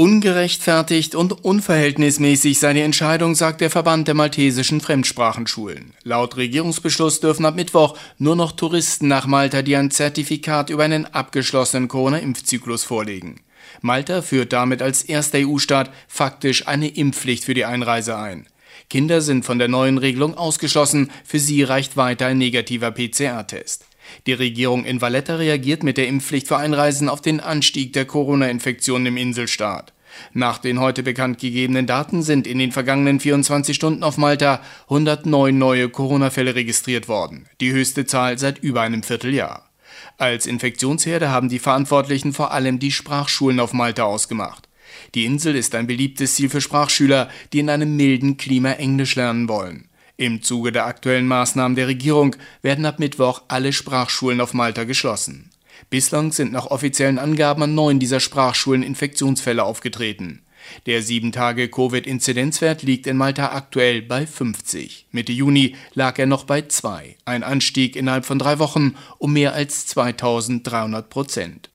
Ungerechtfertigt und unverhältnismäßig sei die Entscheidung, sagt der Verband der maltesischen Fremdsprachenschulen. Laut Regierungsbeschluss dürfen ab Mittwoch nur noch Touristen nach Malta, die ein Zertifikat über einen abgeschlossenen Corona-Impfzyklus vorlegen. Malta führt damit als erster EU-Staat faktisch eine Impfpflicht für die Einreise ein. Kinder sind von der neuen Regelung ausgeschlossen, für sie reicht weiter ein negativer PCR-Test. Die Regierung in Valletta reagiert mit der Impfpflicht für Einreisen auf den Anstieg der Corona-Infektionen im Inselstaat. Nach den heute bekannt gegebenen Daten sind in den vergangenen 24 Stunden auf Malta 109 neue Corona-Fälle registriert worden, die höchste Zahl seit über einem Vierteljahr. Als Infektionsherde haben die Verantwortlichen vor allem die Sprachschulen auf Malta ausgemacht. Die Insel ist ein beliebtes Ziel für Sprachschüler, die in einem milden Klima Englisch lernen wollen. Im Zuge der aktuellen Maßnahmen der Regierung werden ab Mittwoch alle Sprachschulen auf Malta geschlossen. Bislang sind nach offiziellen Angaben an neun dieser Sprachschulen Infektionsfälle aufgetreten. Der 7-Tage-Covid-Inzidenzwert liegt in Malta aktuell bei 50. Mitte Juni lag er noch bei 2, ein Anstieg innerhalb von drei Wochen um mehr als 2300 Prozent.